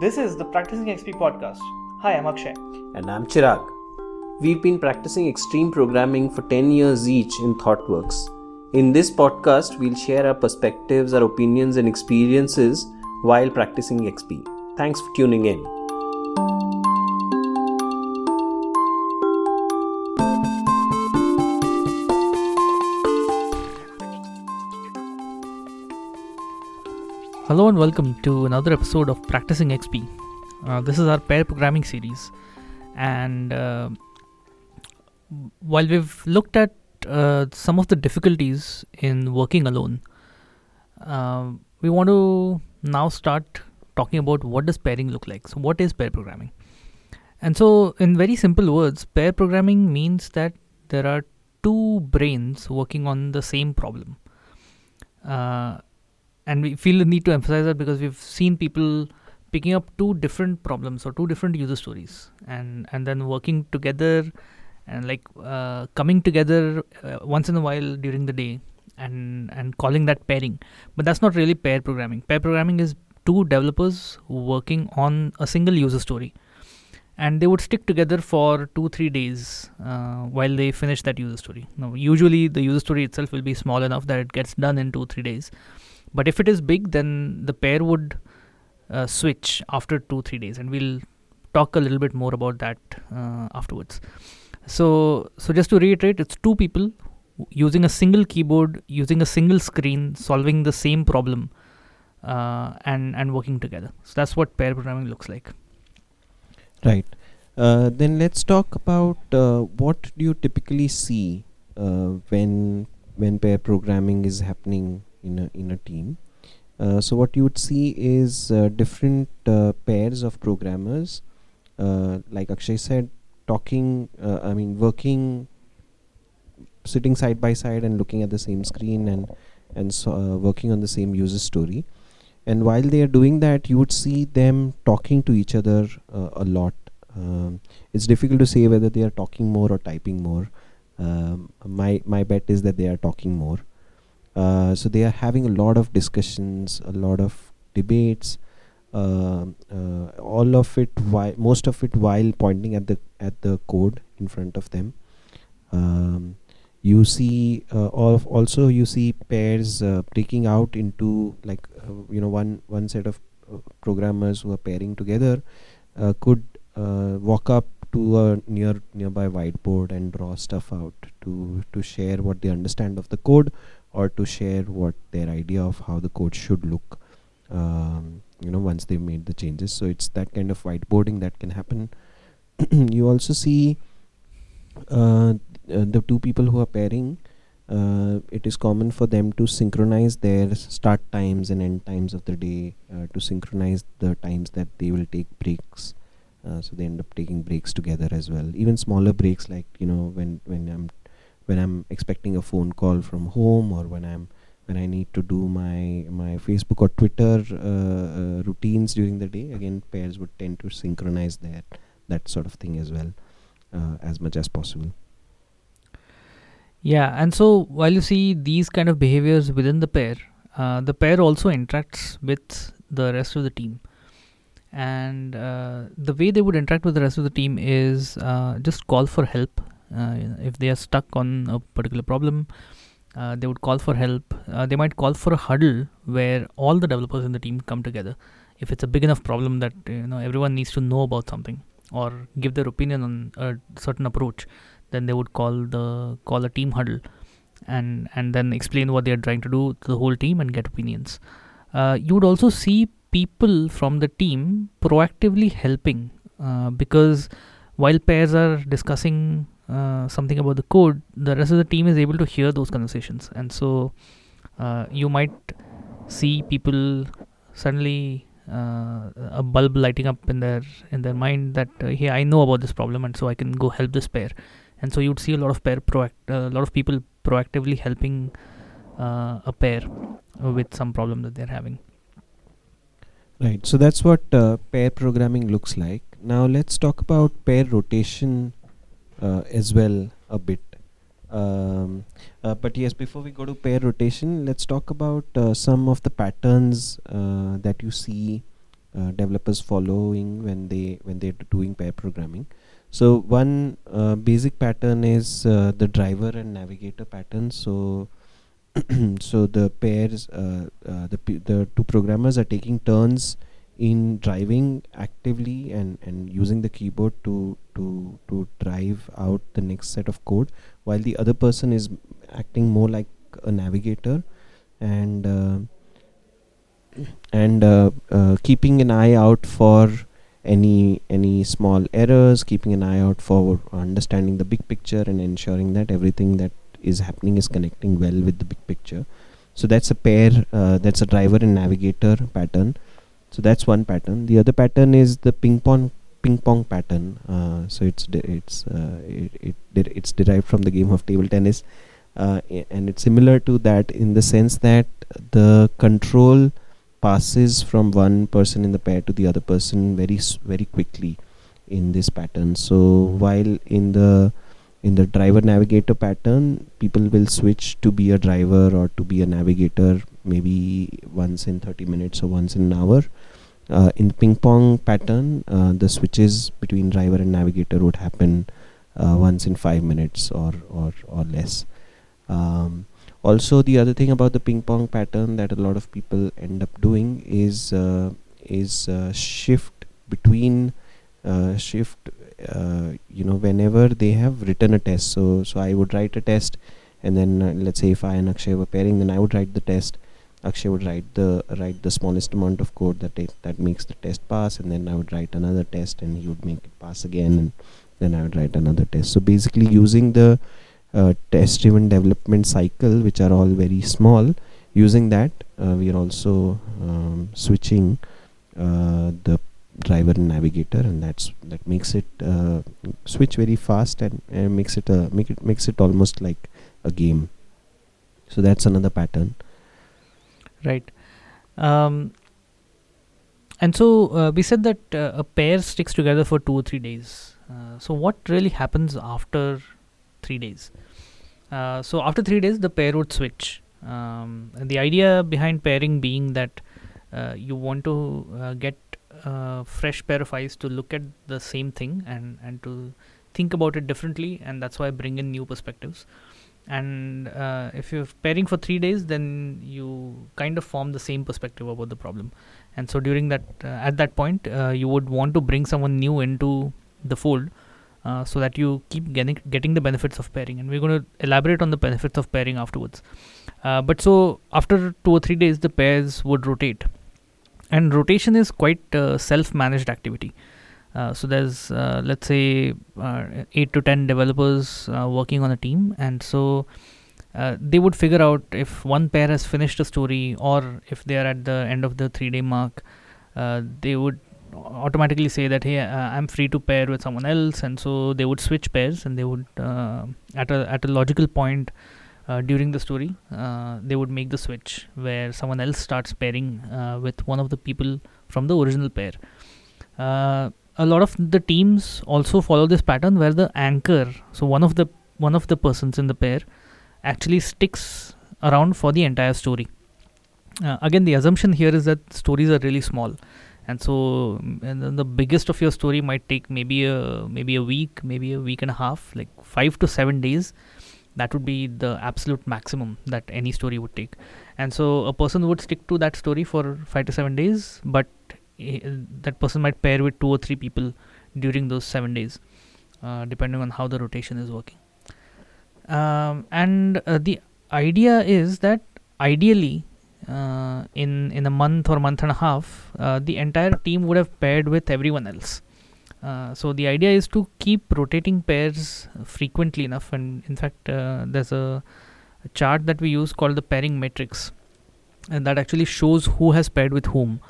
This is the Practicing XP podcast. Hi, I'm Akshay. And I'm Chirag. We've been practicing extreme programming for 10 years each in ThoughtWorks. In this podcast, we'll share our perspectives, our opinions, and experiences while practicing XP. Thanks for tuning in. Hello and welcome to another episode of Practicing XP. Uh, this is our pair programming series, and uh, while we've looked at uh, some of the difficulties in working alone, uh, we want to now start talking about what does pairing look like. So, what is pair programming? And so, in very simple words, pair programming means that there are two brains working on the same problem uh, and we feel the need to emphasize that because we've seen people picking up two different problems or two different user stories and and then working together and like uh, coming together uh, once in a while during the day and and calling that pairing. But that's not really pair programming. Pair programming is two developers working on a single user story. And they would stick together for two three days uh, while they finish that user story. Now usually the user story itself will be small enough that it gets done in two three days but if it is big then the pair would uh, switch after two three days. And we'll talk a little bit more about that uh, afterwards. So so just to reiterate it's two people using a single keyboard using a single screen solving the same problem uh, and and working together. So that's what pair programming looks like. Right. Uh, then let's talk about uh, what do you typically see uh, when when pair programming is happening in a in a team. Uh, so what you would see is uh, different uh, pairs of programmers, uh, like Akshay said, talking. Uh, I mean, working, sitting side by side and looking at the same screen and and so uh, working on the same user story. And while they are doing that, you would see them talking to each other a lot. Um, it's difficult to say whether they are talking more or typing more. Um, my my bet is that they are talking more uh, so they are having a lot of discussions, a lot of debates, uh, uh, all of it while most of it while pointing at the at the code in front of them. Um, you see uh, also you see pairs uh, breaking out into like you know one one set of programmers who are pairing together could walk up to a near nearby whiteboard and draw stuff out to to share what they understand of the code or to share what their idea of how the code should look um, you know once they've made the changes. So it's that kind of whiteboarding that can happen. You also see uh, uh, the two people who are pairing uh, it is common for them to synchronize their start times and end times of the day uh, to synchronize the times that they will take breaks. Uh, so they end up taking breaks together as well. Even smaller breaks like you know when when i'm when I'm expecting a phone call from home or when I'm when I need to do my my Facebook or Twitter uh, uh, routines during the day. Again, pairs would tend to synchronize that that sort of thing as well uh, as much as possible. Yeah, and so while you see these kind of behaviors within the pair, uh, the pair also interacts with the rest of the team. And uh, the way they would interact with the rest of the team is uh, just call for help if they are stuck on a particular problem uh, they would call for help. Uh, they might call for a huddle where all the developers in the team come together. If it's a big enough problem that you know everyone needs to know about something or give their opinion on a certain approach then they would call the call a team huddle and and then explain what they are trying to do to the whole team and get opinions. Uh, you would also see people from the team proactively helping uh, because while pairs are discussing uh, something about the code, the rest of the team is able to hear those conversations, and so uh, you might see people suddenly uh, a bulb lighting up in their in their mind that uh, hey, I know about this problem, and so I can go help this pair, and so you'd see a lot of pair proact a lot of people proactively helping a pair with some problem that they're having. Right. So that's what uh, pair programming looks like. Now let's talk about pair rotation uh, as well a bit. Um, uh, but yes, before we go to pair rotation, let's talk about uh, some of the patterns uh, that you see uh, developers following when they when they're doing pair programming so one uh, basic pattern is uh, the driver and navigator pattern so so the pairs uh, uh, the the two programmers are taking turns in driving actively and and using the keyboard to to to drive out the next set of code while the other person is acting more like a navigator and uh, and uh, uh, keeping an eye out for any any small errors keeping an eye out for understanding the big picture and ensuring that everything that is happening is connecting well with the big picture. So that's a pair uh, that's a driver and navigator pattern so that's one pattern. The other pattern is the ping pong ping pong pattern. Uh, so it's de- it's uh, it, it de- it's derived from the game of table tennis. Uh, i- and it's similar to that in the sense that the control passes from one person in the pair to the other person very s- very quickly in this pattern. So while in the in the driver navigator pattern people will switch to be a driver or to be a navigator maybe once in 30 minutes or once in an hour. Uh, in the ping pong pattern uh, the switches between driver and navigator would happen uh, once in 5 minutes or or or less. Um, also the other thing about the ping pong pattern that a lot of people end up doing is uh, is uh, shift between uh, shift uh, you know whenever they have written a test. So so i would write a test and then uh, let's say if i and akshay were pairing then i would write the test. Akshay would write the write the smallest amount of code that it, that makes the test pass and then i would write another test and he would make it pass again and then i would write another test. So basically using the uh, test driven development cycle which are all very small using that uh, we are also um, switching uh, the driver and navigator and that's that makes it uh, switch very fast and, and makes it a make it makes it almost like a game. So that's another pattern. Right. Um, and so uh, we said that uh, a pair sticks together for two or three days. Uh, so what really happens after three days? Uh, so after three days the pair would switch. Um, and the idea behind pairing being that uh, you want to get a fresh pair of eyes to look at the same thing and and to think about it differently and that's why I bring in new perspectives. And uh, if you're pairing for three days then you kind of form the same perspective about the problem. And so during that uh, at that point uh, you would want to bring someone new into the fold uh, so that you keep getting getting the benefits of pairing. And we're going to elaborate on the benefits of pairing afterwards. Uh, but so after two or three days the pairs would rotate and rotation is quite a self-managed activity. Uh, so there's uh, let's say uh, 8 to 10 developers uh, working on a team. And so uh, they would figure out if one pair has finished a story or if they are at the end of the 3 day mark uh, they would automatically say that hey uh, i'm free to pair with someone else. And so they would switch pairs and they would uh, at a at a logical point uh, during the story uh, they would make the switch where someone else starts pairing uh, with one of the people from the original pair. Uh, a lot of the teams also follow this pattern where the anchor so one of the one of the persons in the pair actually sticks around for the entire story. Uh, again the assumption here is that stories are really small. And so and the biggest of your story might take maybe a maybe a week maybe a week and a half like 5 to 7 days that would be the absolute maximum that any story would take. And so a person would stick to that story for 5 to 7 days but eh, that person might pair with two or three people during those 7 days uh, depending on how the rotation is working. Um, and uh, the idea is that ideally uh, in in a month or month and a half uh, the entire team would have paired with everyone else uh, so the idea is to keep rotating pairs frequently enough. And in fact uh, there's a, a chart that we use called the pairing matrix. And that actually shows who has paired with whom.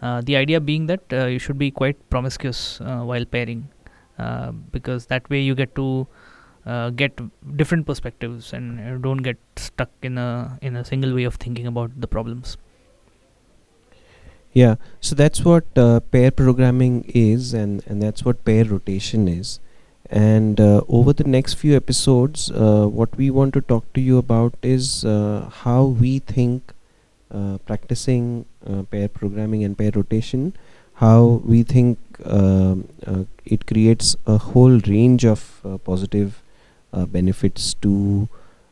Uh, the idea being that uh, you should be quite promiscuous uh, while pairing. Uh, because that way you get to get different perspectives and don't get stuck in a in a single way of thinking about the problems yeah. So that's what uh, pair programming is and and that's what pair rotation is. And uh, over the next few episodes uh, what we want to talk to you about is uh, how we think uh, practicing uh, pair programming and pair rotation how we think um, it creates a whole range of positive benefits to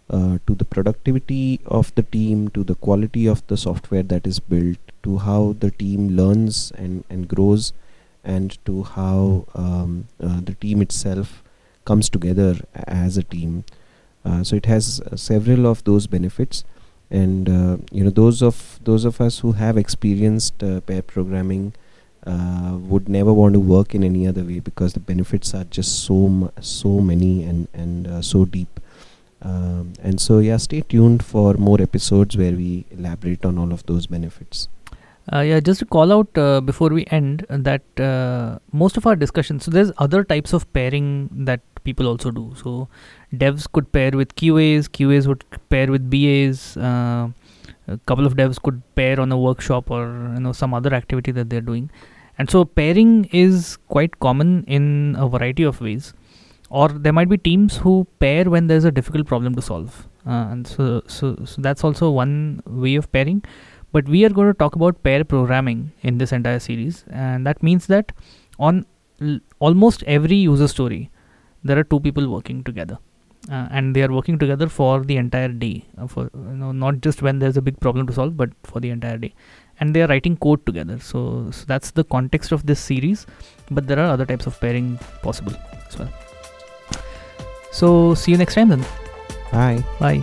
uh, to the productivity of the team, to the quality of the software that is built, to how the team learns and, and grows, and to how um, uh, the team itself comes together as a team. Uh, so it has uh, several of those benefits, and uh, you know those of those of us who have experienced pair programming would never want to work in any other way because the benefits are just so so many and and so deep. Um, and so yeah, stay tuned for more episodes where we elaborate on all of those benefits. Uh, yeah, just to call out uh, before we end uh, that uh, most of our discussions. So there's other types of pairing that people also do. So devs could pair with QAs, QAs would pair with BAs. Uh, a couple of devs could pair on a workshop or you know some other activity that they're doing, and so pairing is quite common in a variety of ways. Or there might be teams who pair when there's a difficult problem to solve, uh, and so, so so that's also one way of pairing. But we are going to talk about pair programming in this entire series. And that means that on l- almost every user story there are two people working together. Uh, and they are working together for the entire day. Uh, for you know not just when there's a big problem to solve but for the entire day. And they are writing code together. So, so that's the context of this series. But there are other types of pairing possible as well so see you next time then Bye. bye